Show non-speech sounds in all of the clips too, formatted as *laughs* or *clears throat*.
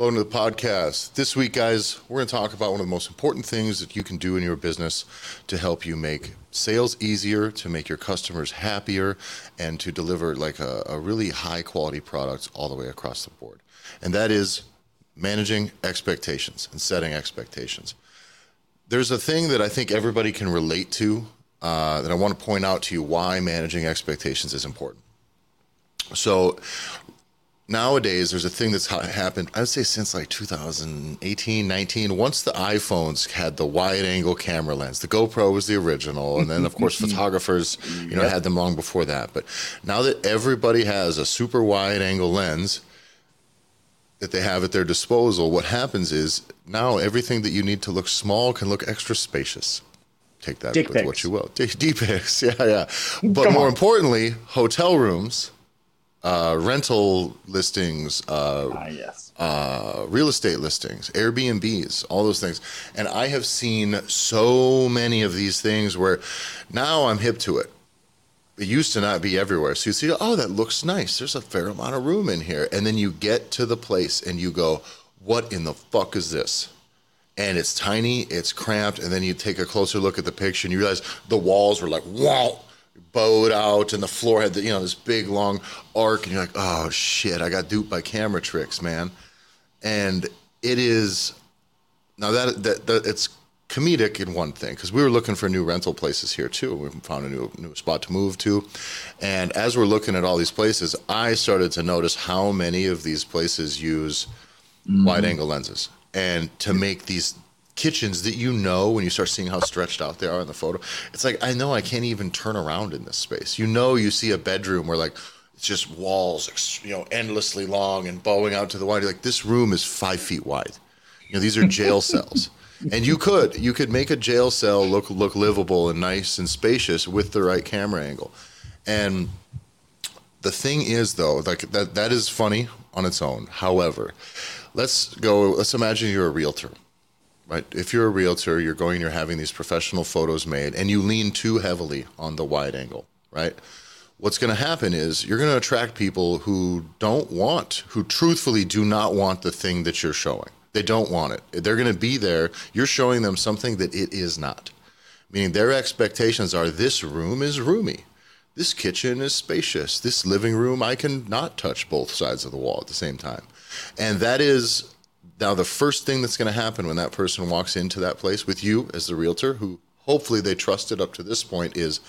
Welcome to the podcast. This week, guys, we're going to talk about one of the most important things that you can do in your business to help you make sales easier, to make your customers happier, and to deliver like a, a really high quality product all the way across the board. And that is managing expectations and setting expectations. There's a thing that I think everybody can relate to uh, that I want to point out to you why managing expectations is important. So, nowadays there's a thing that's happened i would say since like 2018 19 once the iphones had the wide angle camera lens the gopro was the original and then of course *laughs* photographers you know yep. had them long before that but now that everybody has a super wide angle lens that they have at their disposal what happens is now everything that you need to look small can look extra spacious take that Dick with pics. what you will *laughs* Dick, pics yeah yeah but Come more on. importantly hotel rooms uh, rental listings, uh, ah, yes. uh, real estate listings, Airbnbs, all those things. And I have seen so many of these things where now I'm hip to it. It used to not be everywhere. So you see, oh, that looks nice. There's a fair amount of room in here. And then you get to the place and you go, what in the fuck is this? And it's tiny, it's cramped, and then you take a closer look at the picture and you realize the walls were like, wow, bowed out and the floor had the, you know this big long arc and you're like oh shit i got duped by camera tricks man. And it is now that, that, that it's comedic in one thing because we were looking for new rental places here too. We found a new new spot to move to. And as we're looking at all these places i started to notice how many of these places use mm-hmm. wide angle lenses. And to make these kitchens that you know when you start seeing how stretched out they are in the photo. It's like I know I can't even turn around in this space. You know, you see a bedroom where like it's just walls, you know, endlessly long and bowing out to the wide. You're like this room is five feet wide. You know, these are jail *laughs* cells. And you could you could make a jail cell look look livable and nice and spacious with the right camera angle. And the thing is though, like that that is funny on its own. However, let's go let's imagine you're a realtor right? If you're a realtor, you're going, you're having these professional photos made, and you lean too heavily on the wide angle, right? What's going to happen is you're going to attract people who don't want, who truthfully do not want the thing that you're showing. They don't want it. They're going to be there. You're showing them something that it is not. Meaning their expectations are this room is roomy. This kitchen is spacious. This living room, I can not touch both sides of the wall at the same time. And that is now, the first thing that's going to happen when that person walks into that place with you as the realtor, who hopefully they trusted up to this point, is,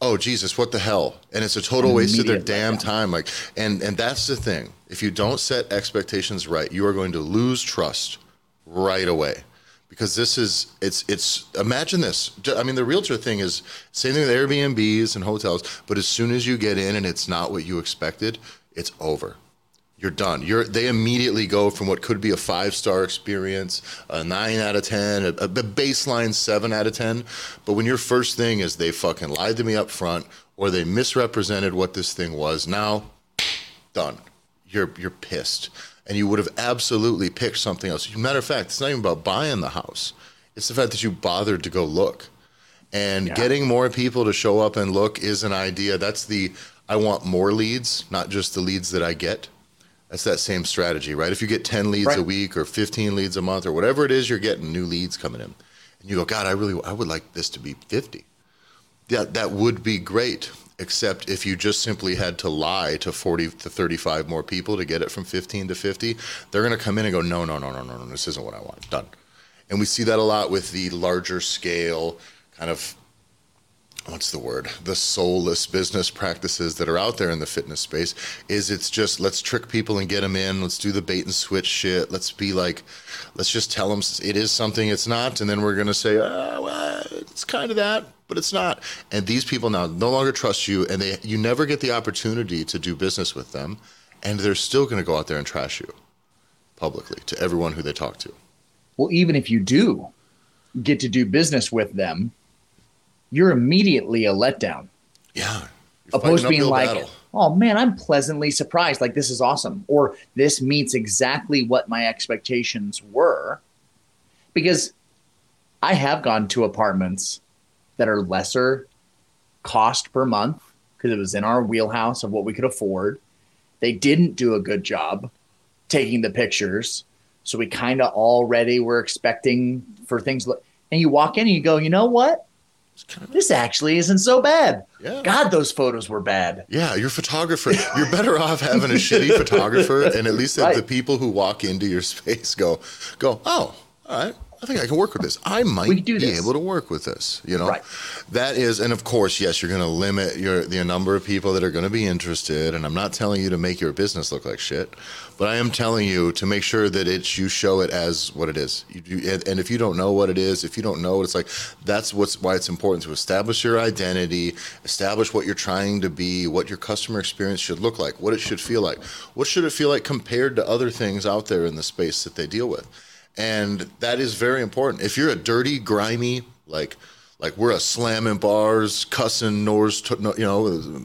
oh Jesus, what the hell? And it's a total waste of their damn time. Like, and and that's the thing. If you don't set expectations right, you are going to lose trust right away. Because this is it's it's imagine this. I mean, the realtor thing is same thing with Airbnbs and hotels. But as soon as you get in and it's not what you expected, it's over you're done. You're they immediately go from what could be a five star experience, a nine out of ten, a, a baseline seven out of ten. But when your first thing is they fucking lied to me up front or they misrepresented what this thing was, now done. You're you're pissed. And you would have absolutely picked something else. Matter of fact, it's not even about buying the house. It's the fact that you bothered to go look. And yeah. getting more people to show up and look is an idea. That's the I want more leads, not just the leads that I get that's that same strategy, right? If you get 10 leads right. a week or 15 leads a month or whatever it is you're getting, new leads coming in, and you go, God, I really, I would like this to be 50. Yeah, that would be great. Except if you just simply had to lie to 40 to 35 more people to get it from 15 to 50, they're going to come in and go, no, no, no, no, no, no, this isn't what I want. Done. And we see that a lot with the larger scale kind of what's the word? The soulless business practices that are out there in the fitness space is it's just let's trick people and get them in. Let's do the bait and switch shit. Let's be like let's just tell them it is something it's not. And then we're going to say oh, well, it's kind of that but it's not. And these people now no longer trust you and they you never get the opportunity to do business with them and they're still going to go out there and trash you publicly to everyone who they talk to. Well even if you do get to do business with them you're immediately a letdown. Yeah. Opposed to being like, battle. oh man, I'm pleasantly surprised. Like, this is awesome. Or this meets exactly what my expectations were. Because I have gone to apartments that are lesser cost per month because it was in our wheelhouse of what we could afford. They didn't do a good job taking the pictures. So we kind of already were expecting for things. And you walk in and you go, you know what? This actually isn't so bad. Yeah. God, those photos were bad. Yeah, your photographer, you're better off having a shitty photographer, and at least right. the people who walk into your *laughs* space go, go, oh, all right, I think I can work with this. I might be this. able to work with this. You know, right. that is, and of course, yes, you're going to limit your the number of people that are going to be interested. And I'm not telling you to make your business look like shit, but I am telling you to make sure that it's you show it as what it is. You, you, and, and if you don't know what it is, if you don't know, what it's like that's what's why it's important to establish your identity, establish what you're trying to be, what your customer experience should look like, what it should feel like, what should it feel like compared to other things out there in the space that they deal with and that is very important. If you're a dirty, grimy, like like we're a slamming bars, cussing Norse, you know,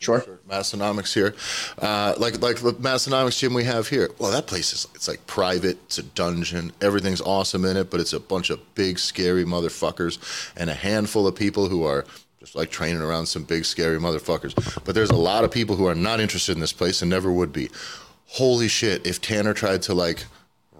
sure, Massenomics here, uh, like like the Massenomics gym we have here. Well, that place is it's like private. It's a dungeon. Everything's awesome in it, but it's a bunch of big, scary motherfuckers and a handful of people who are just like training around some big, scary motherfuckers. But there's a lot of people who are not interested in this place and never would be. Holy shit! If Tanner tried to like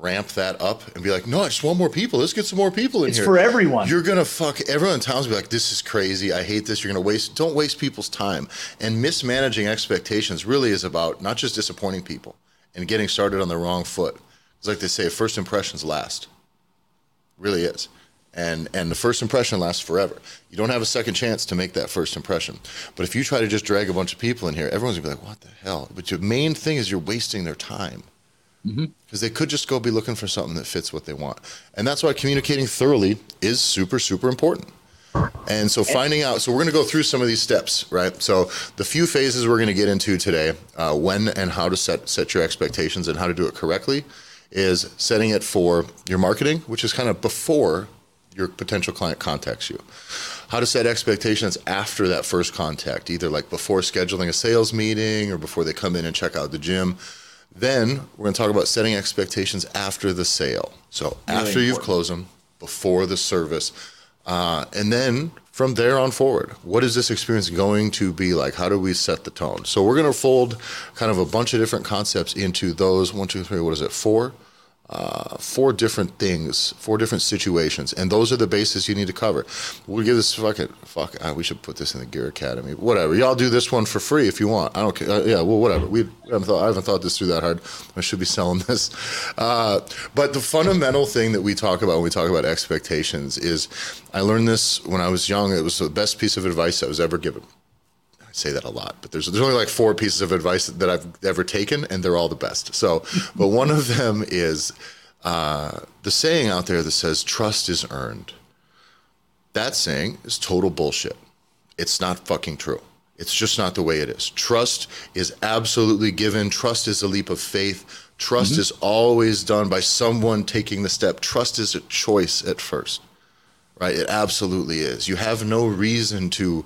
ramp that up and be like, no, I just want more people. Let's get some more people in it's here. It's for everyone. You're gonna fuck everyone in town's be like, this is crazy. I hate this. You're gonna waste. Don't waste people's time. And mismanaging expectations really is about not just disappointing people and getting started on the wrong foot. It's like they say, first impressions last. Really is. And and the first impression lasts forever. You don't have a second chance to make that first impression. But if you try to just drag a bunch of people in here, everyone's gonna be like, what the hell? But the main thing is you're wasting their time because mm-hmm. they could just go be looking for something that fits what they want. And that's why communicating thoroughly is super, super important. And so finding out, so we're going to go through some of these steps, right? So the few phases we're going to get into today, uh, when and how to set set your expectations and how to do it correctly, is setting it for your marketing, which is kind of before your potential client contacts you. How to set expectations after that first contact, either like before scheduling a sales meeting or before they come in and check out the gym then we're going to talk about setting expectations after the sale. So really after important. you've closed them, before the service, uh, and then from there on forward, what is this experience going to be like? How do we set the tone? So we're going to fold kind of a bunch of different concepts into those one, two, three. What is it? Four uh, four different things, four different situations, and those are the bases you need to cover. We'll give this fucking fuck. Uh, we should put this in the Gear Academy. Whatever. Y'all do this one for free if you want. I don't care. Uh, yeah. Well, whatever. We haven't thought. I haven't thought this through that hard. I should be selling *laughs* this. Uh, but the fundamental thing that we talk about when we talk about expectations is, I learned this when I was young. It was the best piece of advice I was ever given say that a lot, but there's there's only like four pieces of advice that I've ever taken, and they're all the best. So, *laughs* but one of them is uh, the saying out there that says trust is earned. That saying is total bullshit. It's not fucking true. It's just not the way it is. Trust is absolutely given. Trust is a leap of faith. Trust mm-hmm. is always done by someone taking the step. Trust is a choice at first, right? It absolutely is. You have no reason to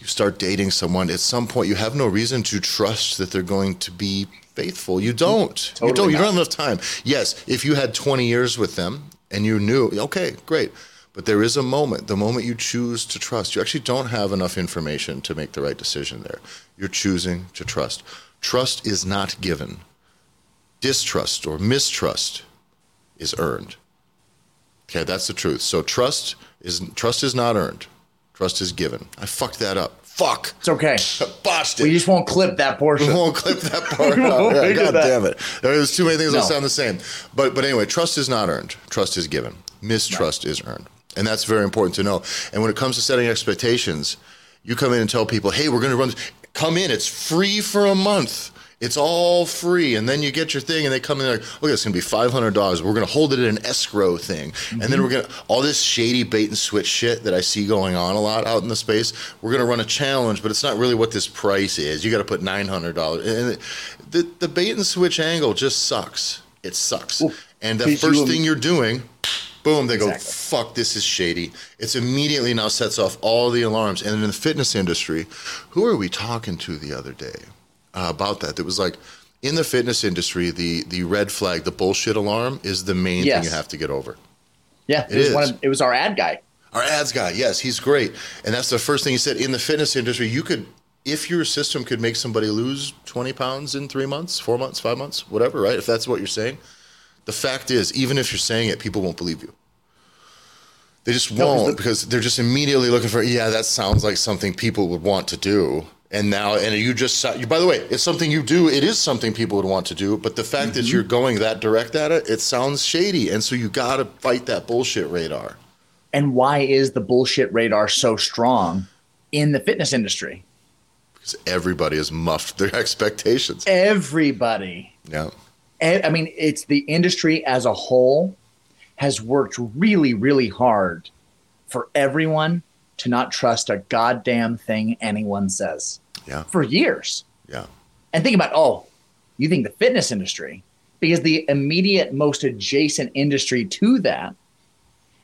you start dating someone, at some point you have no reason to trust that they're going to be faithful. You don't. Totally you don't. You don't have enough time. Yes, if you had 20 years with them and you knew, okay, great. But there is a moment, the moment you choose to trust. You actually don't have enough information to make the right decision there. You're choosing to trust. Trust is not given. Distrust or mistrust is earned. Okay, that's the truth. So trust is trust is not earned. Trust is given. I fucked that up. Fuck. It's okay. *laughs* Botched it. We just won't clip that portion. We won't clip that *laughs* part out. Yeah, God that. damn it. There's too many things no. that sound the same. But but anyway, trust is not earned. Trust is given. Mistrust is earned. And that's very important to know. And when it comes to setting expectations, you come in and tell people, hey, we're going to run this. Come in. It's free for a month. It's all free, and then you get your thing, and they come in like, "Look, it's gonna be five hundred dollars. We're gonna hold it in an escrow thing, mm-hmm. and then we're gonna all this shady bait and switch shit that I see going on a lot out in the space. We're gonna run a challenge, but it's not really what this price is. You got to put nine hundred dollars, and the the bait and switch angle just sucks. It sucks, Ooh, and the first thing you're doing boom, they exactly. go, fuck, this is shady. It's immediately now sets off all the alarms. And in the fitness industry, who are we talking to the other day? Uh, about that. It was like in the fitness industry, the the red flag, the bullshit alarm, is the main yes. thing you have to get over. Yeah, it, it was, of, it was our ad guy. Our ads guy, yes, he's great, and that's the first thing he said. In the fitness industry, you could, if your system could make somebody lose twenty pounds in three months, four months, five months, whatever, right? If that's what you're saying, The fact is, even if you're saying it, people won't believe you. They just won't no, because they're just immediately looking for, yeah, that sounds like something people would want to do. And now, and you just, you, by the way, it's something you do. It is something people would want to do. But the fact mm-hmm. that you're going that direct at it, it sounds shady. And so you got to fight that bullshit radar. And why is the bullshit radar so strong in the fitness industry? Because everybody has muffed their *laughs* expectations. Everybody. Yeah. I mean, it's the industry as a whole has worked really, really hard for everyone to not trust a goddamn thing anyone says. Yeah. For years. Yeah. And think about, oh, you think the fitness industry, because the immediate most adjacent industry to that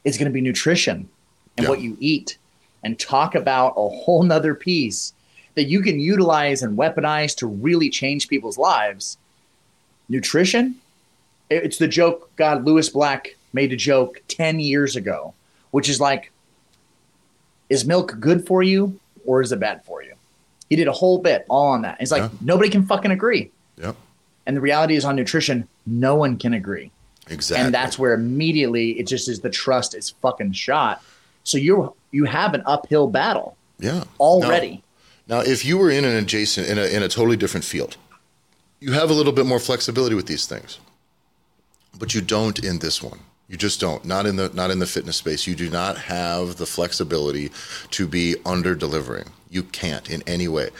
is going to be nutrition and yeah. what you eat. And talk about a whole nother piece that you can utilize and weaponize to really change people's lives. Nutrition, it's the joke God Lewis Black made a joke 10 years ago, which is like, is milk good for you or is it bad for you? He did a whole bit all on that. It's like yeah. nobody can fucking agree. Yep. And the reality is on nutrition, no one can agree. Exactly. And that's where immediately it just is the trust is fucking shot. So you you have an uphill battle. Yeah. Already. Now, now, if you were in an adjacent in a in a totally different field, you have a little bit more flexibility with these things. But you don't in this one. You just don't. Not in the not in the fitness space. You do not have the flexibility to be under delivering. You can't in any way.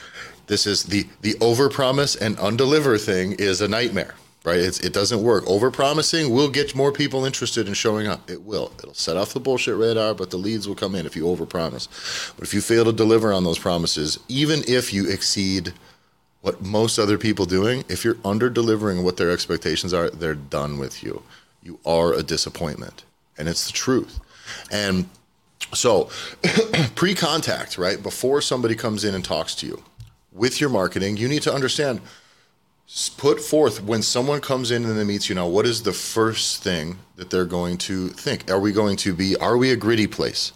This is the the overpromise and undeliver thing is a nightmare right? It's, it doesn't work. Over promising will get more people interested in showing up. It will. It'll set off the bullshit radar, but the leads will come in if you over promise. But if you fail to deliver on those promises, even if you exceed what most other people doing, if you're under delivering what their expectations are, they're done with you. You are a disappointment. And it's the truth. And so *clears throat* pre contact, right? Before somebody comes in and talks to you with your marketing, you need to understand put forth when someone comes in and they meets you now what is the first thing that they're going to think are we going to be are we a gritty place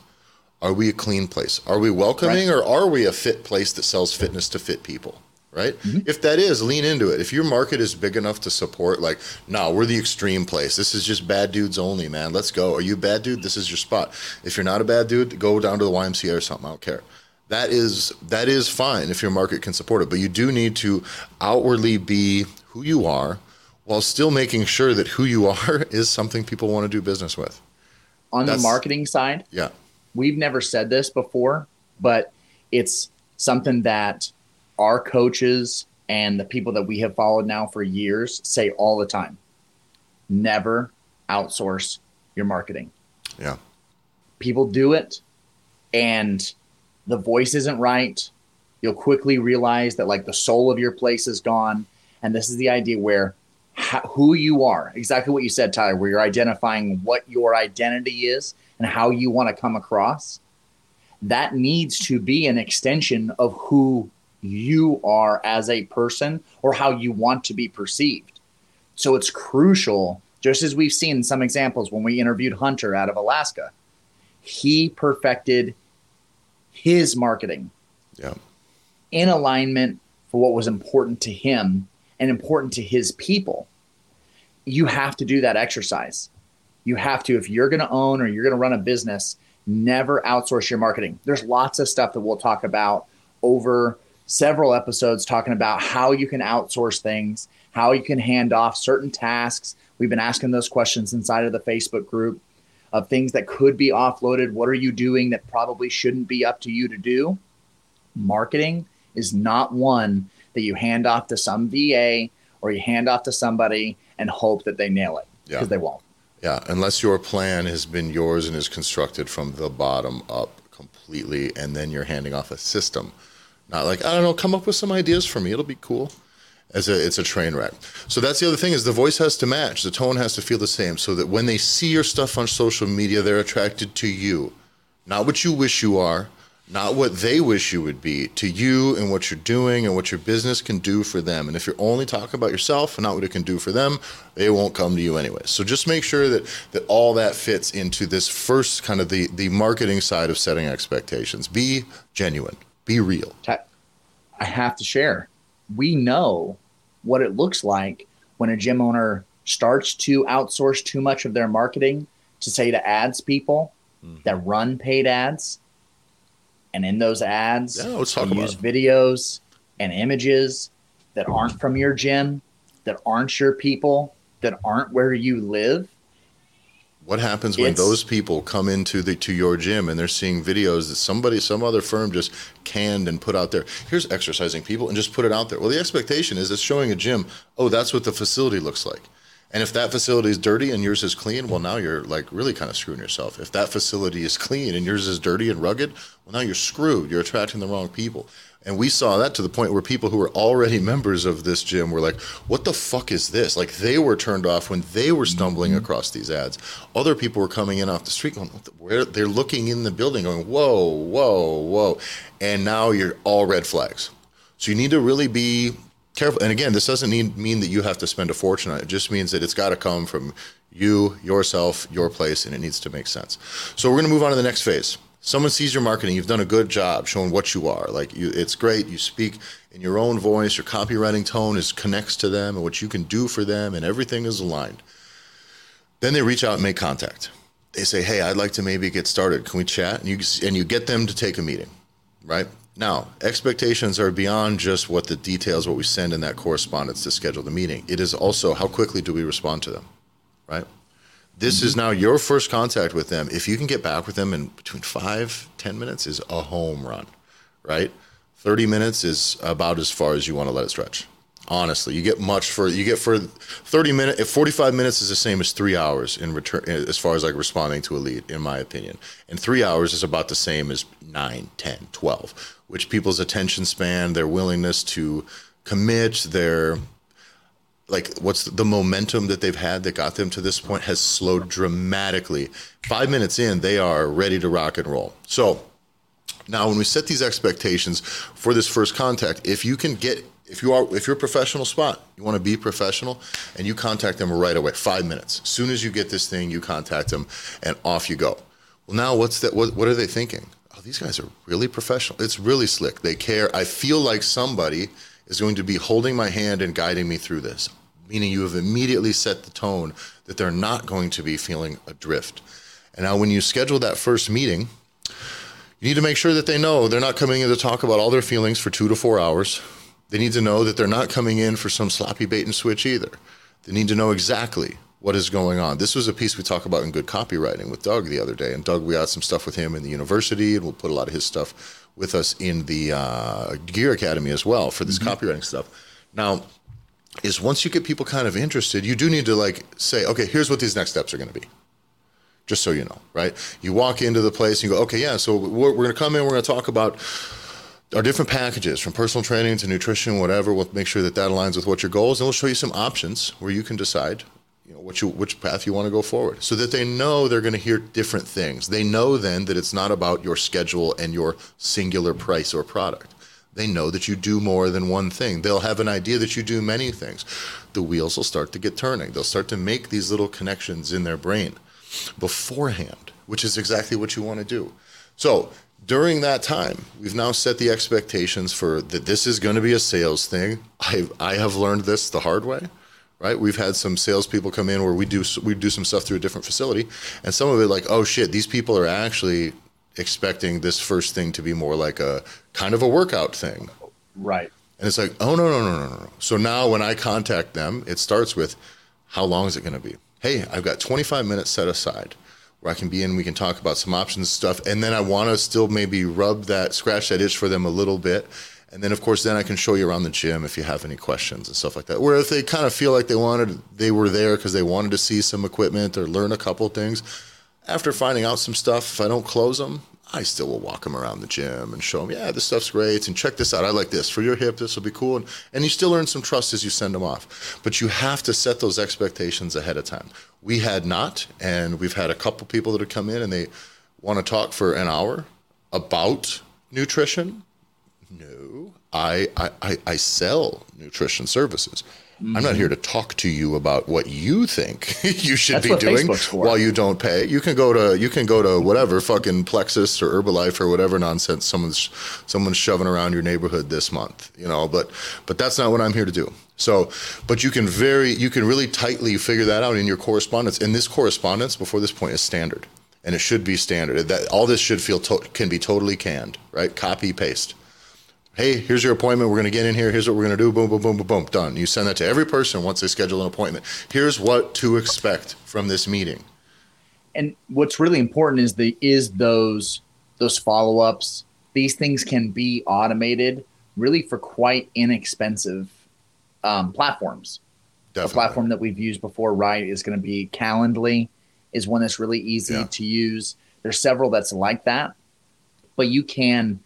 are we a clean place are we welcoming right. or are we a fit place that sells fitness to fit people right? Mm-hmm. if that is lean into it. If your market is big enough to support like no we're the extreme place. This is just bad dudes only man. Let's go. Are you a bad dude? This is your spot. If you're not a bad dude go down to the ymca or something. I don't care. That is that is fine if your market can support it but you do need to outwardly be who you are while still making sure that who you *laughs* are is something people want to do business with. On That's, the marketing side yeah. we've never said this before but it's something that our coaches and the people that we have followed now for years say all the time never outsource your marketing yeah people do it and the voice isn't right, you'll quickly realize that like the soul of your place is gone. And this is the idea where how, who you are, exactly what you said, Tyler, where you're identifying what your identity is and how you want to come across. That needs to be an extension of who you are as a person or how you want to be perceived. So it's crucial, just as we've seen some examples when we interviewed Hunter out of Alaska. He perfected his marketing yeah. in alignment for what was important to him and important to his people. You have to do that exercise. You have to, if you're going to own or you're going to run a business, never outsource your marketing. There's lots of stuff that we'll talk about over several episodes talking about how you can outsource things, how you can hand off certain tasks. We've been asking those questions inside of the Facebook group of things that could be offloaded. What are you doing that probably shouldn't be up to you to do? Marketing is not one that you hand off to some VA or you hand off to somebody and hope that they nail it because yeah. they won't. Yeah, unless your plan has been yours and is constructed from the bottom up completely, and then you're handing off a system. Not like, I don't know, come up with some ideas for me. It'll be cool as a it's a train wreck. So that's the other thing is the voice has to match, the tone has to feel the same, so that when they see your stuff on social media, they're attracted to you, not what you wish you are, not what they wish you would be, to you and what you're doing and what your business can do for them. And if you're only talking about yourself and not what it can do for them, they won't come to you anyway. So just make sure that that all that fits into this first kind of the the marketing side of setting expectations. Be genuine, be real. I have to share we know what it looks like when a gym owner starts to outsource too much of their marketing to say to ads people mm-hmm. that run paid ads, and in those ads, yeah, let's talk about use it. videos and images that aren't from your gym, that aren't your people, that aren't where you live. What happens when those people come into the to your gym and they're seeing videos that somebody, some other firm just canned and put out there? Here's exercising people and just put it out there. Well, the expectation is it's showing a gym. Oh, that's what the facility looks like. And if that facility is dirty and yours is clean, well, now you're like really kind of screwing yourself. If that facility is clean and yours is dirty and rugged, well, now you're screwed. You're attracting the wrong people. And we saw that to the point where people who were already members of this gym were like, what the fuck is this? Like they were turned off when they were stumbling mm-hmm. across these ads. Other people were coming in off the street going, where they're looking in the building going, whoa, whoa, whoa. And now you're all red flags. So you need to really be careful. And again, this doesn't need, mean that you have to spend a fortune on it. It just means that it's got to come from you, yourself, your place, and it needs to make sense. So we're going to move on to the next phase. Someone sees your marketing, you've done a good job showing what you are. Like you, it's great. You speak in your own voice. Your copywriting tone is connects to them and what you can do for them, and everything is aligned. Then they reach out and make contact. They say, "Hey, I'd like to maybe get started. Can we chat?" And you and you get them to take a meeting, right? Now, expectations are beyond just what the details, what we send in that correspondence to schedule the meeting. It is also how quickly do we respond to them, right? This mm-hmm. is now your first contact with them. If you can get back with them in between five, ten minutes is a home run, right? 30 minutes is about as far as you want to let it stretch. Honestly, you get much for you get for 30 minutes. If 45 minutes is the same as three hours in return, as far as like responding to a lead, in my opinion, and three hours is about the same as 9, 10, 12 which people's attention span, their willingness to commit, their like what's the momentum that they've had that got them to this point has slowed dramatically. Five minutes in, they are ready to rock and roll. So now when we set these expectations for this first contact, if you can get if you are if you're a professional spot, you want to be professional and you contact them right away, five minutes. As soon as you get this thing, you contact them and off you go. Well now what's that what, what are they thinking? oh, these guys are really professional. It's really slick. They care. I feel like somebody is going to be holding my hand and guiding me through this, meaning you have immediately set the tone that they're not going to be feeling adrift. And now, when you schedule that first meeting, you need to make sure that they know they're not coming in to talk about all their feelings for two to four hours. They need to know that they're not coming in for some sloppy bait and switch either. They need to know exactly what is going on. This was a piece we talk about in good copywriting with Doug the other day. And Doug, we got some stuff with him in the university, and we'll put a lot of his stuff with us in the uh, Gear Academy as well for this mm-hmm. copywriting stuff. Now, is once you get people kind of interested, you do need to like say, okay, here's what these next steps are going to be. Just so you know, right? You walk into the place and you go, okay, yeah, so we're, we're going to come in, we're going to talk about our different packages from personal training to nutrition, whatever. We'll make sure that that aligns with what your goals, and we'll show you some options where you can decide you know what you which path you want to go forward so that they know they're going to hear different things they know then that it's not about your schedule and your singular price or product they know that you do more than one thing they'll have an idea that you do many things the wheels will start to get turning they'll start to make these little connections in their brain beforehand which is exactly what you want to do so during that time, we've now set the expectations for that this is going to be a sales thing. I I have learned this the hard way right? We've had some salespeople come in where we do we do some stuff through a different facility, and some of it like, oh shit, these people are actually expecting this first thing to be more like a kind of a workout thing, right? And it's like, oh no no no no no. So now when I contact them, it starts with, how long is it going to be? Hey, I've got 25 minutes set aside where I can be in. We can talk about some options stuff, and then I want to still maybe rub that, scratch that itch for them a little bit, and then, of course, then I can show you around the gym if you have any questions and stuff like that. Where if they kind of feel like they wanted, they were there because they wanted to see some equipment or learn a couple things. After finding out some stuff, if I don't close them, I still will walk them around the gym and show them, yeah, this stuff's great, and check this out. I like this for your hip. This will be cool, and, and you still earn some trust as you send them off. But you have to set those expectations ahead of time. We had not, and we've had a couple people that have come in and they want to talk for an hour about nutrition no, I, I, I sell nutrition services. Mm-hmm. I'm not here to talk to you about what you think *laughs* you should That's be doing while you don't pay. You can go to you can go to whatever fucking Plexus or Herbalife or whatever nonsense someone's someone's shoving around your neighborhood this month, you know, but but that's not what I'm here to do. So, but you can very you can really tightly figure that out in your correspondence. And this correspondence before this point is standard. And it should be standard. That all this should feel to, can be totally canned, right? Copy paste hey, here's your appointment. We're going to get in here. Here's what we're going to do. Boom, boom, boom, boom, boom. Done. You send that to every person once they schedule an appointment. Here's what to expect from this meeting. And what's really important is the is those those follow ups. These things can be automated really for quite inexpensive um, platforms. Definitely. A platform that we've used before, right, is going to be Calendly, is one that's really easy yeah. to use. There's several that's like that, but you can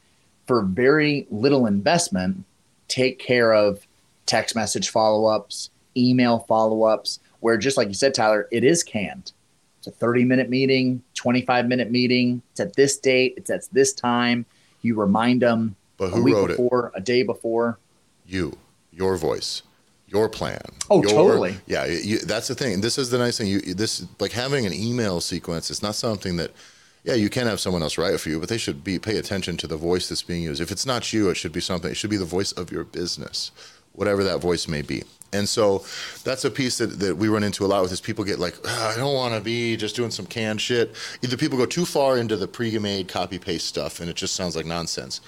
for very little investment, take care of text message follow ups, email follow ups, where just like you said, Tyler, it is canned. It's a 30 minute meeting, 25 minute meeting. It's at this date, it's at this time. You remind them but who a week wrote before, it? a day before. You, your voice, your plan. Oh, your, totally. Yeah, you, that's the thing. This is the nice thing. You this like having an email sequence. It's not something that yeah, you can have someone else write it for you, but they should be pay attention to the voice that's being used. If it's not you, it should be something. It should be the voice of your business, whatever that voice may be. And so that's a piece that, that we run into a lot with is people get like, oh, I don't want to be just doing some canned shit. Either people go too far into the pre-made copy paste stuff and it just sounds like nonsense.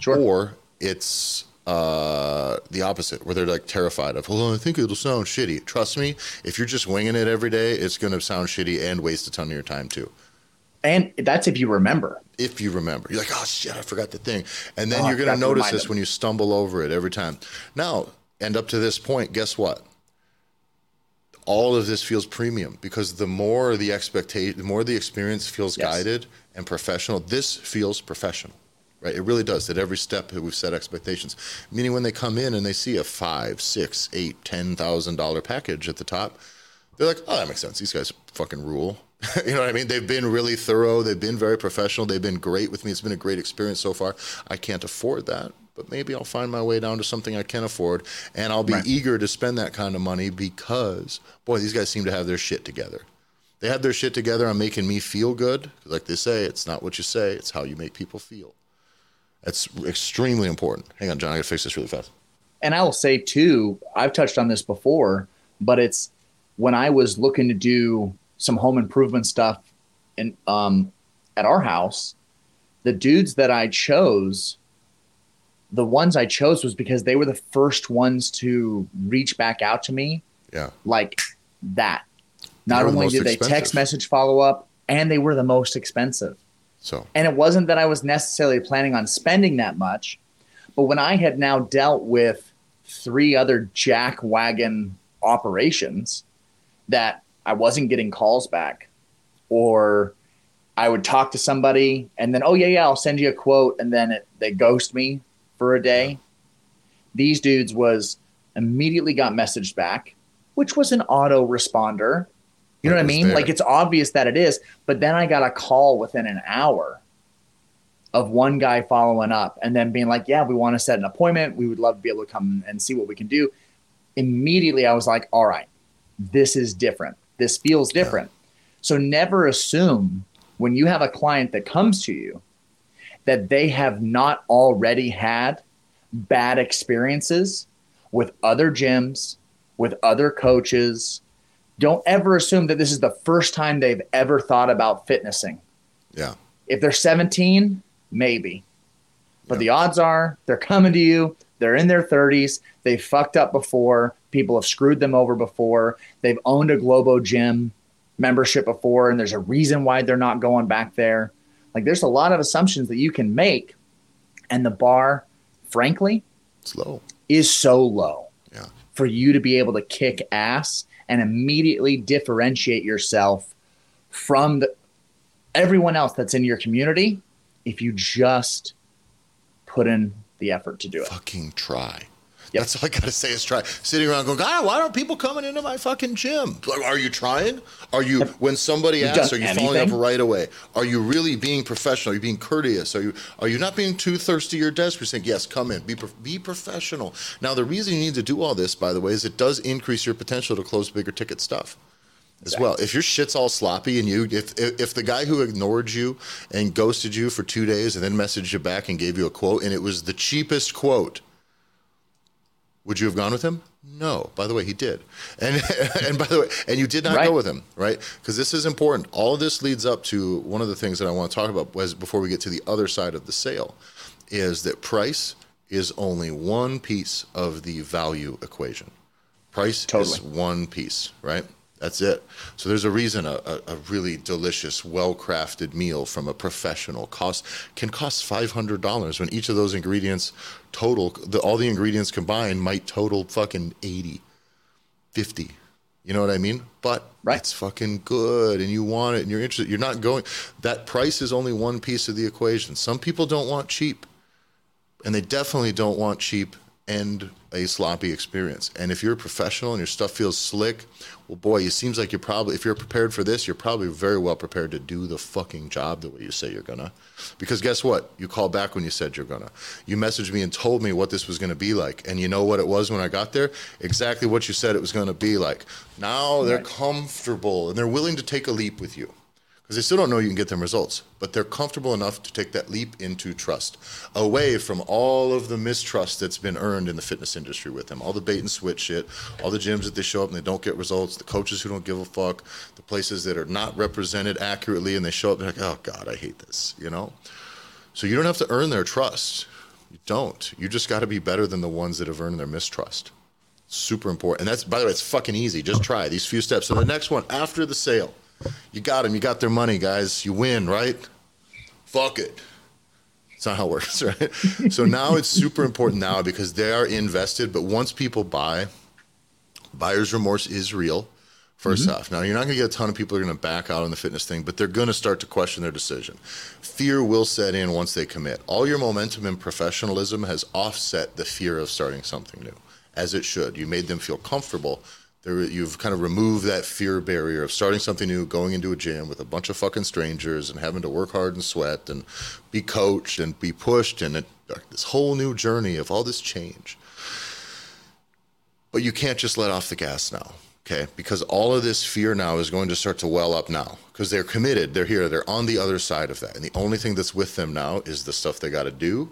Sure. Or it's uh, the opposite, where they're like terrified of, well, I think it'll sound shitty. Trust me, if you're just winging it every day, it's going to sound shitty and waste a ton of your time too. And that's if you remember. If you remember. You're like, oh shit, I forgot the thing. And then oh, you're going to notice this them. when you stumble over it every time. Now, and up to this point, guess what? All of this feels premium because the more the expectation, the more the experience feels yes. guided and professional, this feels professional. Right? It really does. At every step we've set expectations. Meaning when they come in and they see a five, six, eight, ten thousand dollar package at the top, they're like, oh, that makes sense. These guys fucking rule. *laughs* you know what I mean? They've been really thorough. They've been very professional. They've been great with me. It's been a great experience so far. I can't afford that, but maybe I'll find my way down to something I can afford, and I'll be right. eager to spend that kind of money because, boy, these guys seem to have their shit together. They have their shit together on making me feel good. Like they say, it's not what you say; it's how you make people feel. That's extremely important. Hang on, John. I gotta fix this really fast. And I will say too, I've touched on this before, but it's when I was looking to do some home improvement stuff in um, at our house, the dudes that I chose, the ones I chose was because they were the first ones to reach back out to me. Yeah. Like that. Not only the did they text message follow up, and they were the most expensive. So and it wasn't that I was necessarily planning on spending that much, but when I had now dealt with three other jack wagon operations that I wasn't getting calls back, or I would talk to somebody and then, oh yeah, yeah, I'll send you a quote, and then it, they ghost me for a day. These dudes was immediately got messaged back, which was an auto responder. You know what I mean? There. Like it's obvious that it is, but then I got a call within an hour of one guy following up and then being like, "Yeah, we want to set an appointment. We would love to be able to come and see what we can do." Immediately, I was like, "All right, this is different. This feels different. Yeah. So never assume when you have a client that comes to you that they have not already had bad experiences with other gyms, with other coaches. Don't ever assume that this is the first time they've ever thought about fitnessing. Yeah. If they're 17, maybe. But yeah. the odds are they're coming to you, they're in their 30s, They've fucked up before, People have screwed them over before. They've owned a Globo gym membership before, and there's a reason why they're not going back there. Like there's a lot of assumptions that you can make, and the bar, frankly, it's low. Is so low. Yeah. For you to be able to kick ass and immediately differentiate yourself from the, everyone else that's in your community if you just put in the effort to do it. Fucking try Yep. That's all I gotta say is try. Sitting around going, God, why aren't people coming into my fucking gym? Like, are you trying? Are you when somebody asks, are you anything? following up right away? Are you really being professional? Are you being courteous? Are you are you not being too thirsty your desk? You're saying, yes, come in, be be professional. Now, the reason you need to do all this, by the way, is it does increase your potential to close bigger ticket stuff as well. If your shit's all sloppy and you, if, if, if the guy who ignored you and ghosted you for two days and then messaged you back and gave you a quote and it was the cheapest quote, would you have gone with him? No. By the way, he did. And *laughs* and by the way, and you did not right. go with him, right? Because this is important. All of this leads up to one of the things that I want to talk about was before we get to the other side of the sale, is that price is only one piece of the value equation. Price totally. is one piece, right? That's it. So there's a reason a, a, a really delicious, well-crafted meal from a professional cost can cost five hundred dollars when each of those ingredients total the, all the ingredients combined might total fucking 80, 50. You know what I mean? But right. it's fucking good and you want it and you're interested. You're not going that price is only one piece of the equation. Some people don't want cheap. And they definitely don't want cheap and a sloppy experience. And if you're a professional and your stuff feels slick, well, boy, it seems like you're probably, if you're prepared for this, you're probably very well prepared to do the fucking job the way you say you're gonna. Because guess what? You called back when you said you're gonna. You messaged me and told me what this was gonna be like. And you know what it was when I got there? Exactly what you said it was gonna be like. Now they're right. comfortable and they're willing to take a leap with you because they still don't know you can get them results, but they're comfortable enough to take that leap into trust, away from all of the mistrust that's been earned in the fitness industry with them, all the bait and switch shit, all the gyms that they show up and they don't get results, the coaches who don't give a fuck, the places that are not represented accurately and they show up and they're like, oh God, I hate this, you know? So you don't have to earn their trust. You don't. You just got to be better than the ones that have earned their mistrust. Super important. And that's, by the way, it's fucking easy. Just try these few steps. So the next one, after the sale, you got them. You got their money, guys. You win, right? Fuck it. It's not how it *laughs* works, right? so now it's super important now because they are invested. But once people buy, buyer's remorse is real. 1st mm-hmm. off, now you're not going to get a ton of people who are going to back out on the fitness thing, but they're going to start to question their decision. Fear will set in once they commit. All your momentum and professionalism has offset the fear of starting something new, as it should. You made them feel comfortable there, you've kind of removed that fear barrier of starting something new, going into a gym with a bunch of fucking strangers and having to work hard and sweat and be coached and be pushed and it, this whole new journey of all this change. But you can't just let off the gas now, okay? Because all of this fear now is going to start to well up now because they're committed, they're here, they're on the other side of that. And the only thing that's with them now is the stuff they got to do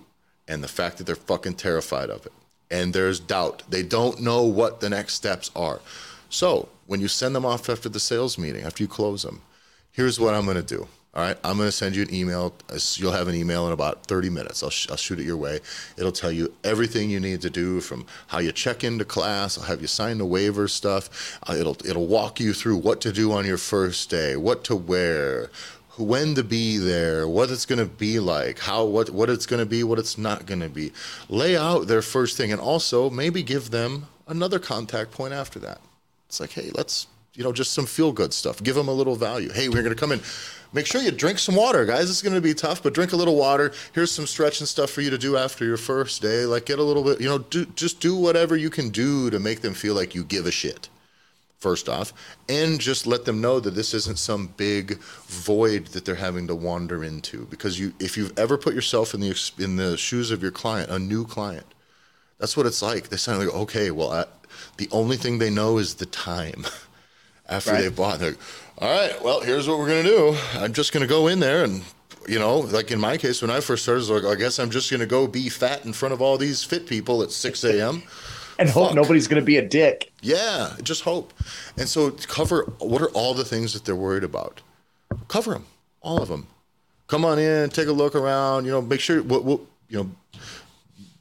and the fact that they're fucking terrified of it and there's doubt. They don't know what the next steps are. So when you send them off after the sales meeting, after you close them, here's what I'm going to do. All right, I'm going to send you an email. You'll have an email in about 30 minutes. I'll, sh- I'll shoot it your way. It'll tell you everything you need to do from how you check into class. I'll have you sign the waiver stuff. Uh, it'll it'll walk you through what to do on your first day, what to wear, when to be there, what it's going to be like, how what what it's going to be, what it's not going to be. Lay out their first thing, and also maybe give them another contact point after that. It's like, hey, let's you know just some feel good stuff. Give them a little value. Hey, we're going to come in. Make sure you drink some water, guys. It's going to be tough, but drink a little water. Here's some stretching stuff for you to do after your first day. Like get a little bit, you know, do just do whatever you can do to make them feel like you give a shit first off, and just let them know that this isn't some big void that they're having to wander into. Because you, if you've ever put yourself in the in the shoes of your client, a new client, that's what it's like. They sound like, okay, well, I, the only thing they know is the time *laughs* after right. they've bought. They're like, all right, well, here's what we're gonna do. I'm just gonna go in there and you know, like in my case, when I first started, I, like, I guess I'm just going to go be fat in front of all these fit people at 6 a.m and Fuck. hope nobody's going to be a dick. Yeah, just hope. And so cover what are all the things that they're worried about? Cover them, all of them. Come on in, take a look around. You know, make sure what we'll, you know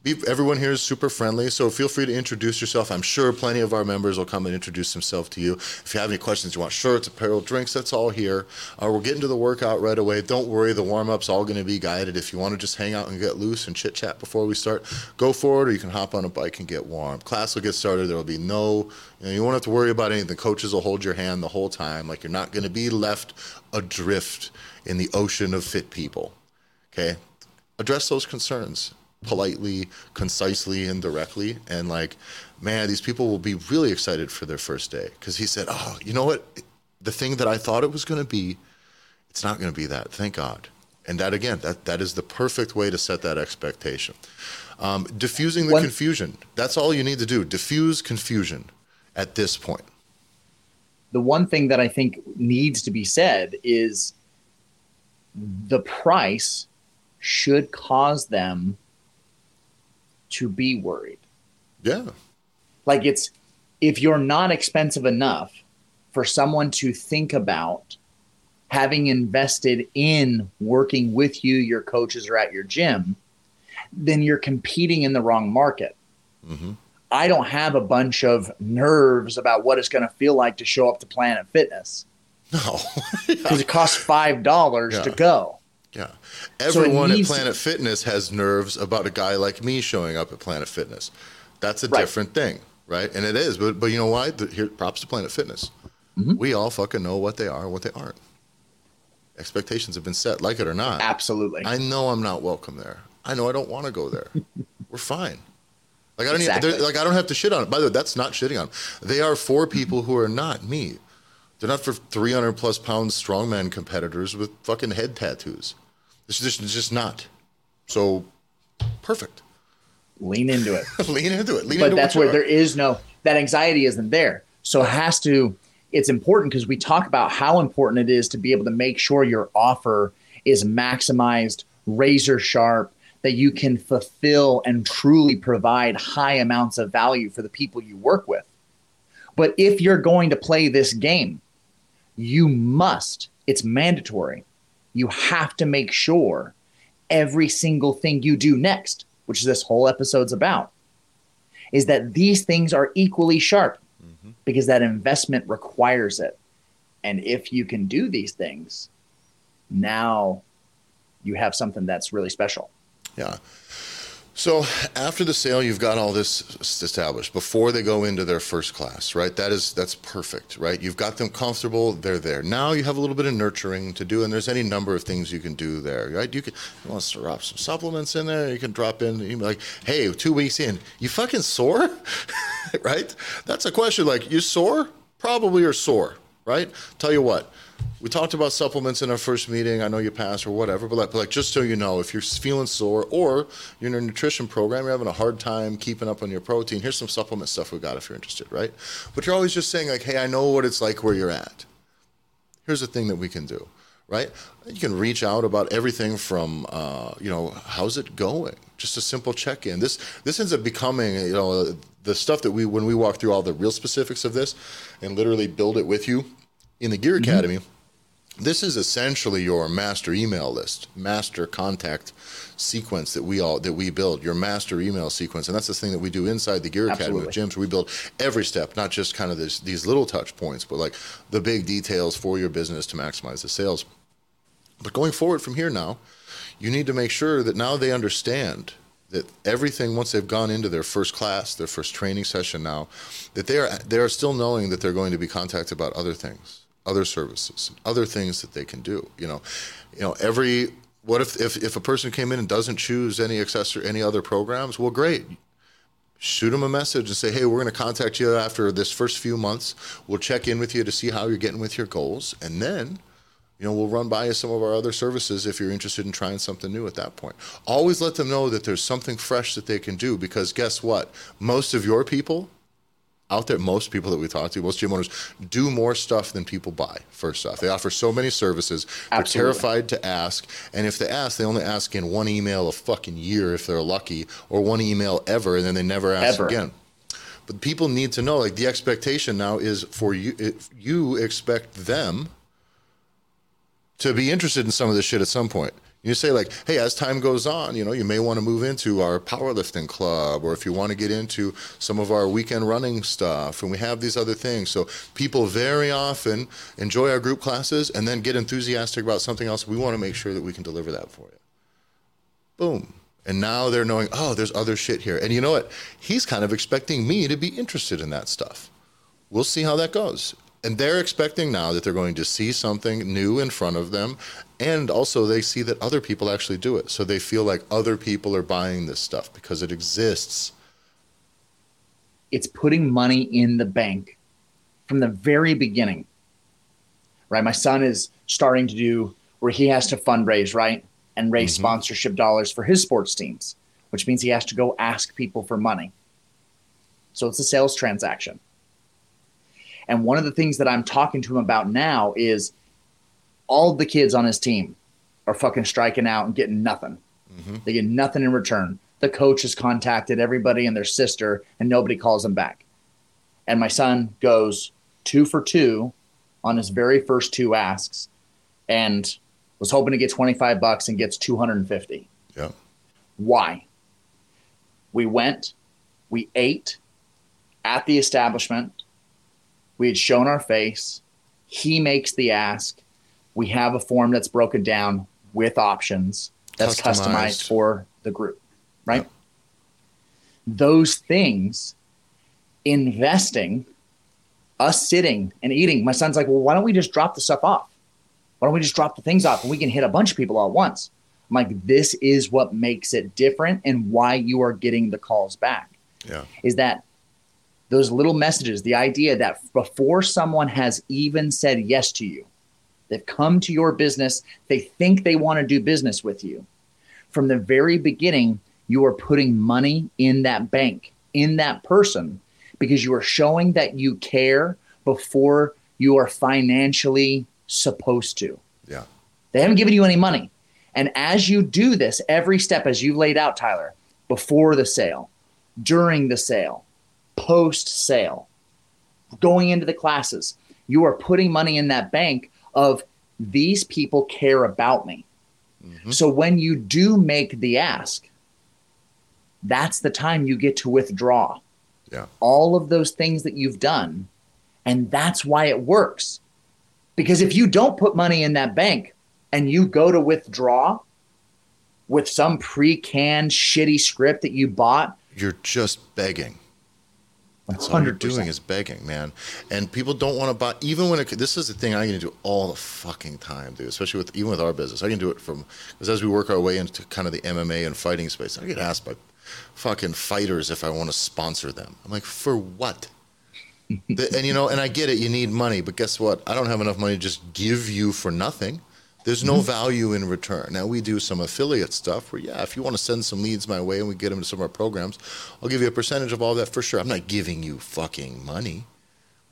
everyone here is super friendly, so feel free to introduce yourself. I'm sure plenty of our members will come and introduce themselves to you. If you have any questions, you want shirts, apparel, drinks, that's all here. Uh, we're getting to the workout right away. Don't worry, the warm up's all going to be guided. If you want to just hang out and get loose and chit chat before we start, go for it, or you can hop on a bike and get warm. Class will get started. There will be no, you, know, you won't have to worry about anything. The coaches will hold your hand the whole time. Like you're not going to be left adrift in the ocean of fit people. Okay? Address those concerns politely, concisely, and directly. And like, man, these people will be really excited for their first day because he said, "Oh, you know what? The thing that I thought it was going to be, it's not going to be that. Thank God." And that again, that that is the perfect way to set that expectation. Um, diffusing the confusion. That's all you need to do. Diffuse confusion at this point. The one thing that I think needs to be said is the price should cause them to be worried. Yeah. Like it's if you're not expensive enough for someone to think about having invested in working with you, your coaches, or at your gym, then you're competing in the wrong market. Mm-hmm. I don't have a bunch of nerves about what it's going to feel like to show up to Planet Fitness. No, *laughs* because it costs five dollars yeah. to go. Yeah, everyone so at Planet Fitness has nerves about a guy like me showing up at Planet Fitness. That's a right. different thing, right? And it is, but but you know why? The, here, props to Planet Fitness. Mm-hmm. We all fucking know what they are and what they aren't. Expectations have been set, like it or not. Absolutely. I know I'm not welcome there. I know I don't want to go there. *laughs* We're fine. Like I don't exactly. like I don't have to shit on it. By the way, that's not shitting on. Them. They are for people who are not me. They're not for 300 plus pound strongman competitors with fucking head tattoos. It's just, it's just not. So perfect. Lean into it. *laughs* Lean into it. Lean but into that's where there is no that anxiety isn't there. So it has to. It's important because we talk about how important it is to be able to make sure your offer is maximized, razor sharp, that you can fulfill and truly provide high amounts of value for the people you work with. But if you're going to play this game, you must, it's mandatory. You have to make sure every single thing you do next, which this whole episode's about, is that these things are equally sharp mm-hmm. because that investment requires it. And if you can do these things, now you have something that's really special. Yeah. So after the sale, you've got all this established before they go into their first class, right? That is that's perfect, right? You've got them comfortable; they're there. Now you have a little bit of nurturing to do, and there's any number of things you can do there, right? You can you want to drop some supplements in there. You can drop in, you like, hey, two weeks in, you fucking sore, *laughs* right? That's a question. Like, you sore? Probably you're sore, right? Tell you what we talked about supplements in our first meeting. I know you passed or whatever, but like, but like, just so you know, if you're feeling sore or you're in a nutrition program, you're having a hard time keeping up on your protein, here's some supplement stuff we got if you're interested, right? But you're always just saying like, hey, I know what it's like where you're at. Here's a thing that we can do, right? You can reach out about everything from, uh, you know, how's it going? Just a simple check-in. This this ends up becoming, you know, the stuff that we when we walk through all the real specifics of this and literally build it with you in the Gear mm-hmm. Academy this is essentially your master email list, master contact sequence that we all that we build. Your master email sequence, and that's the thing that we do inside the Gear Absolutely. Academy with gyms. We build every step, not just kind of this, these little touch points, but like the big details for your business to maximize the sales. But going forward from here now, you need to make sure that now they understand that everything once they've gone into their first class, their first training session now, that they are they are still knowing that they're going to be contacted about other things other services, other things that they can do. You know, you know, every what if if, if a person came in and doesn't choose any accessor any other programs? Well, great. Shoot them a message and say, hey, we're going to contact you after this first few months. We'll check in with you to see how you're getting with your goals, and then you know, we'll run by you some of our other services if you're interested in trying something new at that point. Always let them know that there's something fresh that they can do because guess what? Most of your people out there, most people that we talk to, most gym owners do more stuff than people buy. First off, they offer so many services. They're terrified to ask, and if they ask, they only ask in one email a fucking year if they're lucky, or one email ever, and then they never ask ever. again. But people need to know, like the expectation now is for you. If You expect them to be interested in some of this shit at some point. You say like, hey, as time goes on, you know, you may want to move into our powerlifting club, or if you want to get into some of our weekend running stuff, and we have these other things. So people very often enjoy our group classes and then get enthusiastic about something else. We want to make sure that we can deliver that for you. Boom. And now they're knowing, oh, there's other shit here. And you know what? He's kind of expecting me to be interested in that stuff. We'll see how that goes. And they're expecting now that they're going to see something new in front of them. And also, they see that other people actually do it. So they feel like other people are buying this stuff because it exists. It's putting money in the bank from the very beginning. Right? My son is starting to do where he has to fundraise, right? And raise mm-hmm. sponsorship dollars for his sports teams, which means he has to go ask people for money. So it's a sales transaction. And one of the things that I'm talking to him about now is all the kids on his team are fucking striking out and getting nothing. Mm-hmm. They get nothing in return. The coach has contacted everybody and their sister, and nobody calls them back. And my son goes two for two on his very first two asks and was hoping to get 25 bucks and gets 250. Yeah. Why? We went, we ate at the establishment. We had shown our face. He makes the ask. We have a form that's broken down with options that's customized, customized for the group, right? Yep. Those things, investing, us sitting and eating. My son's like, well, why don't we just drop the stuff off? Why don't we just drop the things off and we can hit a bunch of people all at once? I'm like, this is what makes it different and why you are getting the calls back. Yeah. Is that those little messages, the idea that before someone has even said yes to you, they've come to your business, they think they want to do business with you. From the very beginning, you are putting money in that bank, in that person, because you are showing that you care before you are financially supposed to. Yeah. They haven't given you any money. And as you do this, every step as you laid out, Tyler, before the sale, during the sale, post sale, going into the classes, you are putting money in that bank of these people care about me. Mm-hmm. So when you do make the ask, that's the time you get to withdraw. Yeah. All of those things that you've done. And that's why it works. Because if you don't put money in that bank and you go to withdraw with some pre canned shitty script that you bought, you're just begging. That's all you're doing is begging, man. And people don't want to buy. Even when it, this is the thing I can do all the fucking time, dude. Especially with even with our business, I can do it from because as we work our way into kind of the MMA and fighting space, I get asked by fucking fighters if I want to sponsor them. I'm like, for what? *laughs* the, and you know, and I get it. You need money, but guess what? I don't have enough money to just give you for nothing. There's no mm-hmm. value in return. Now we do some affiliate stuff where, yeah, if you want to send some leads my way and we get them to some of our programs, I'll give you a percentage of all that for sure. I'm not giving you fucking money.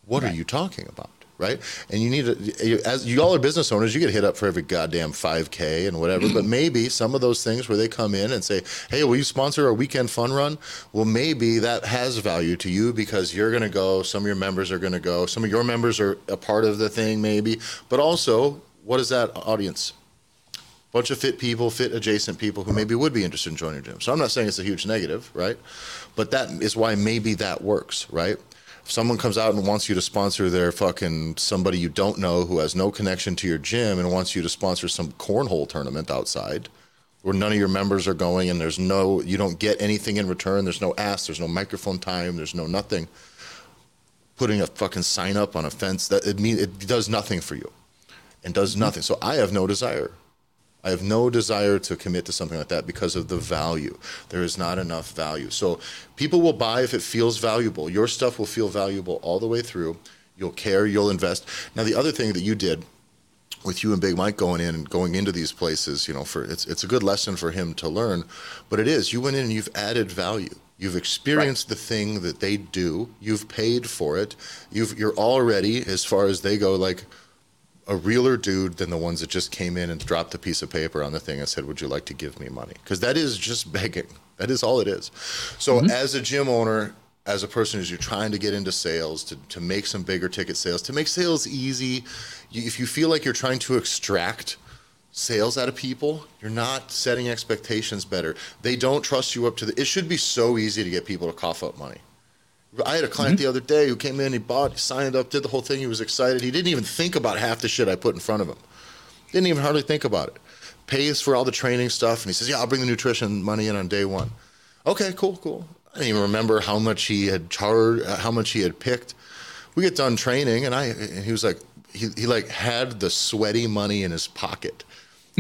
What right. are you talking about? Right? And you need to, as you all are business owners, you get hit up for every goddamn 5K and whatever. but maybe some of those things where they come in and say, hey, will you sponsor a weekend fun run? Well, maybe that has value to you because you're going to go, some of your members are going to go, some of your members are a part of the thing, maybe. But also, what is that audience? Bunch of fit people, fit adjacent people who maybe would be interested in joining your gym. So I'm not saying it's a huge negative, right? But that is why maybe that works, right? If someone comes out and wants you to sponsor their fucking somebody you don't know who has no connection to your gym and wants you to sponsor some cornhole tournament outside where none of your members are going and there's no you don't get anything in return, there's no ask, there's no microphone time, there's no nothing. Putting a fucking sign up on a fence that it mean it does nothing for you and does nothing. So I have no desire. I have no desire to commit to something like that because of the value. There is not enough value. So people will buy if it feels valuable. Your stuff will feel valuable all the way through. You'll care, you'll invest. Now the other thing that you did with you and Big Mike going in and going into these places, you know, for it's it's a good lesson for him to learn, but it is. You went in and you've added value. You've experienced right. the thing that they do. You've paid for it. You've you're already as far as they go like a realer dude than the ones that just came in and dropped a piece of paper on the thing and said, "Would you like to give me money?" Because that is just begging. That is all it is. So, mm-hmm. as a gym owner, as a person as you're trying to get into sales, to to make some bigger ticket sales, to make sales easy, you, if you feel like you're trying to extract sales out of people, you're not setting expectations better. They don't trust you up to the. It should be so easy to get people to cough up money. I had a client mm-hmm. the other day who came in, he bought, signed up, did the whole thing. He was excited. He didn't even think about half the shit I put in front of him. Didn't even hardly think about it. Pays for all the training stuff, and he says, "Yeah, I'll bring the nutrition money in on day one." Okay, cool, cool. I didn't even remember how much he had charged, uh, how much he had picked. we get done training, and I and he was like, he, he like had the sweaty money in his pocket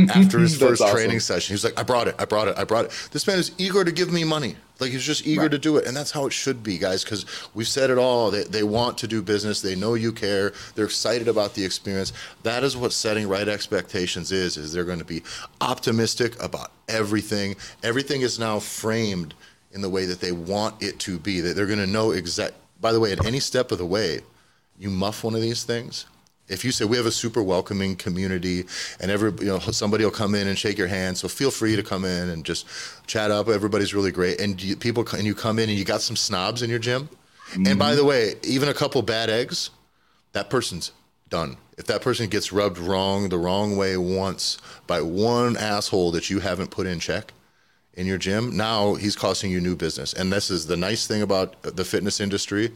after his first awesome. training session. He was like, I brought it, I brought it, I brought it. This man is eager to give me money. Like he's just eager right. to do it. And that's how it should be, guys, because we've said it all. They, they want to do business. They know you care. They're excited about the experience. That is what setting right expectations is, is they're going to be optimistic about everything. Everything is now framed in the way that they want it to be. That they're going to know exact. By the way, at any step of the way, you muff one of these things, if you say we have a super welcoming community and every you know somebody will come in and shake your hand so feel free to come in and just chat up. Everybody's really great. And you, people and you come in and you got some snobs in your gym? Mm-hmm. and by the way even a couple bad eggs that person's done. If that person gets rubbed wrong the wrong way once by one asshole that you haven't put in check in your gym now he's costing you new business. And this is the nice thing about the fitness industry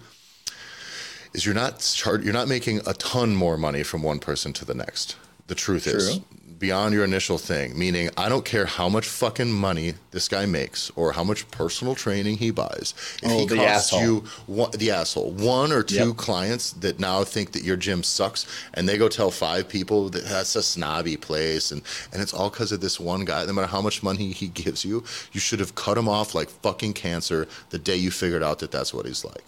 is you're not char- you're not making a ton more money from one person to the next. The truth True. is beyond your initial thing, meaning I don't care how much fucking money this guy makes or how much personal training he buys. If oh, he costs asshole. you one, the asshole, one or two yep. clients that now think that your gym sucks and they go tell five people that that's a snobby place and, and it's all because of this one guy, no matter how much money he gives you, you should have cut him off like fucking cancer the day you figured out that that's what he's like.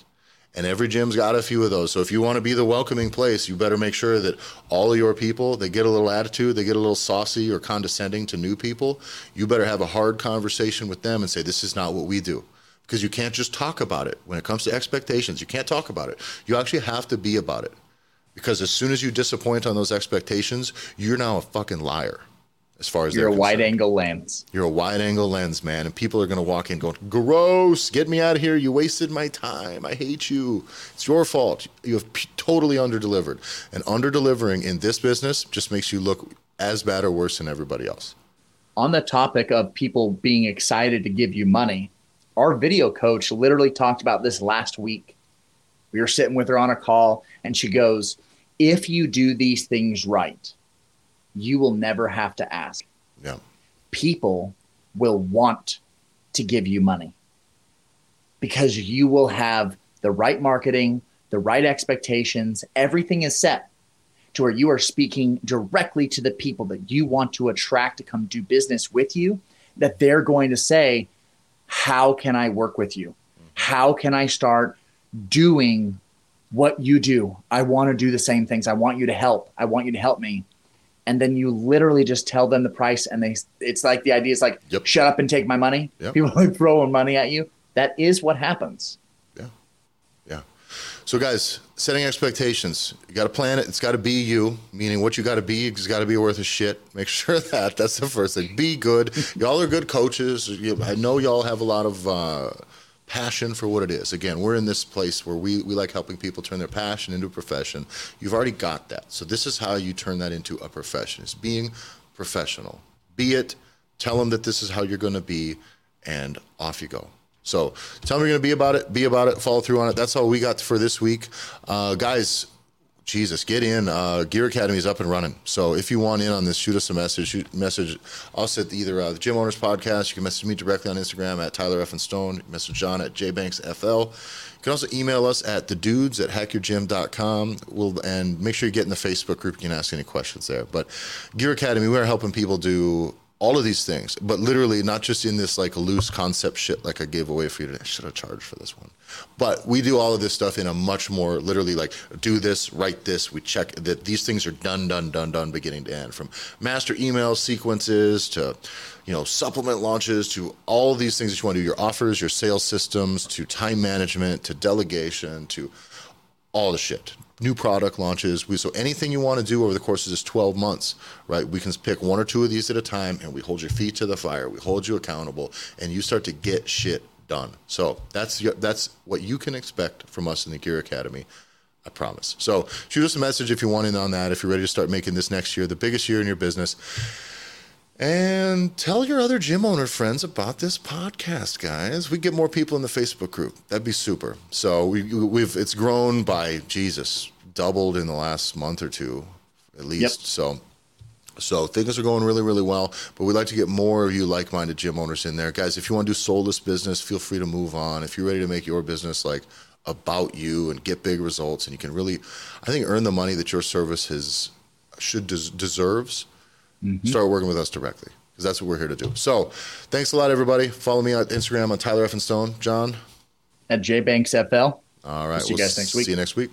And every gym's got a few of those. So if you want to be the welcoming place, you better make sure that all of your people, they get a little attitude, they get a little saucy or condescending to new people. You better have a hard conversation with them and say, this is not what we do. Because you can't just talk about it. When it comes to expectations, you can't talk about it. You actually have to be about it. Because as soon as you disappoint on those expectations, you're now a fucking liar as far as you're a wide angle lens. You're a wide angle lens, man, and people are going to walk in going, "Gross! Get me out of here! You wasted my time. I hate you. It's your fault. You have p- totally underdelivered, and underdelivering in this business just makes you look as bad or worse than everybody else." On the topic of people being excited to give you money, our video coach literally talked about this last week. We were sitting with her on a call, and she goes, "If you do these things right." You will never have to ask. Yeah. People will want to give you money because you will have the right marketing, the right expectations, everything is set to where you are speaking directly to the people that you want to attract to come do business with you, that they're going to say, How can I work with you? How can I start doing what you do? I want to do the same things. I want you to help. I want you to help me and then you literally just tell them the price and they it's like the idea is like yep. shut up and take my money. Yep. people are *laughs* throwing money at you. That is what happens. Yeah. Yeah. So guys setting expectations. You got to plan it. It's got to be you meaning what you got to be it's got to be worth a shit. Make *laughs* sure that that's the first thing. Be good. Y'all are good coaches. I know y'all have a lot of uh, passion for what it is. Again, we're in this place where we, we like helping people turn their passion into a profession. You've already got that. So this is how you turn that into a profession. It's being professional. Be it, tell them that this is how you're going to be, and off you go. So tell them you're going to be about it, be about it, follow through on it. That's all we got for this week. Uh, guys, Jesus, get in. Uh, Gear Academy is up and running. So if you want in on this, shoot us a message. Shoot message us at either uh, the Gym Owners Podcast. You can message me directly on Instagram at TylerEffinStone. Message John at JBanksFL. You can also email us at the dudes at hackyourgym.com. We'll, and make sure you get in the Facebook group. You can ask any questions there. But Gear Academy, we are helping people do all of these things, but literally not just in this like loose concept shit like I gave away for you. Today. I should have charged for this one, but we do all of this stuff in a much more literally like do this, write this. We check that these things are done, done, done, done, beginning to end. From master email sequences to you know supplement launches to all these things that you want to do. Your offers, your sales systems, to time management, to delegation, to all the shit new product launches. We, so anything you want to do over the course of this 12 months, right? We can pick one or two of these at a time, and we hold your feet to the fire. We hold you accountable, and you start to get shit done. So that's that's what you can expect from us in the Gear Academy. I promise. So shoot us a message if you want in on that. If you're ready to start making this next year the biggest year in your business. And tell your other gym owner friends about this podcast, guys. We get more people in the Facebook group. That'd be super. So we, we've it's grown by Jesus, doubled in the last month or two, at least. Yep. So so things are going really, really well, but we'd like to get more of you like-minded gym owners in there, guys. If you want to do soulless business, feel free to move on. If you're ready to make your business like about you and get big results, and you can really, I think, earn the money that your service has should des- deserves. Mm-hmm. Start working with us directly because that's what we're here to do. So, thanks a lot, everybody. Follow me on Instagram on TylerEffinStone. John at JBanksFL. All right. See we'll you guys next week. See you next week.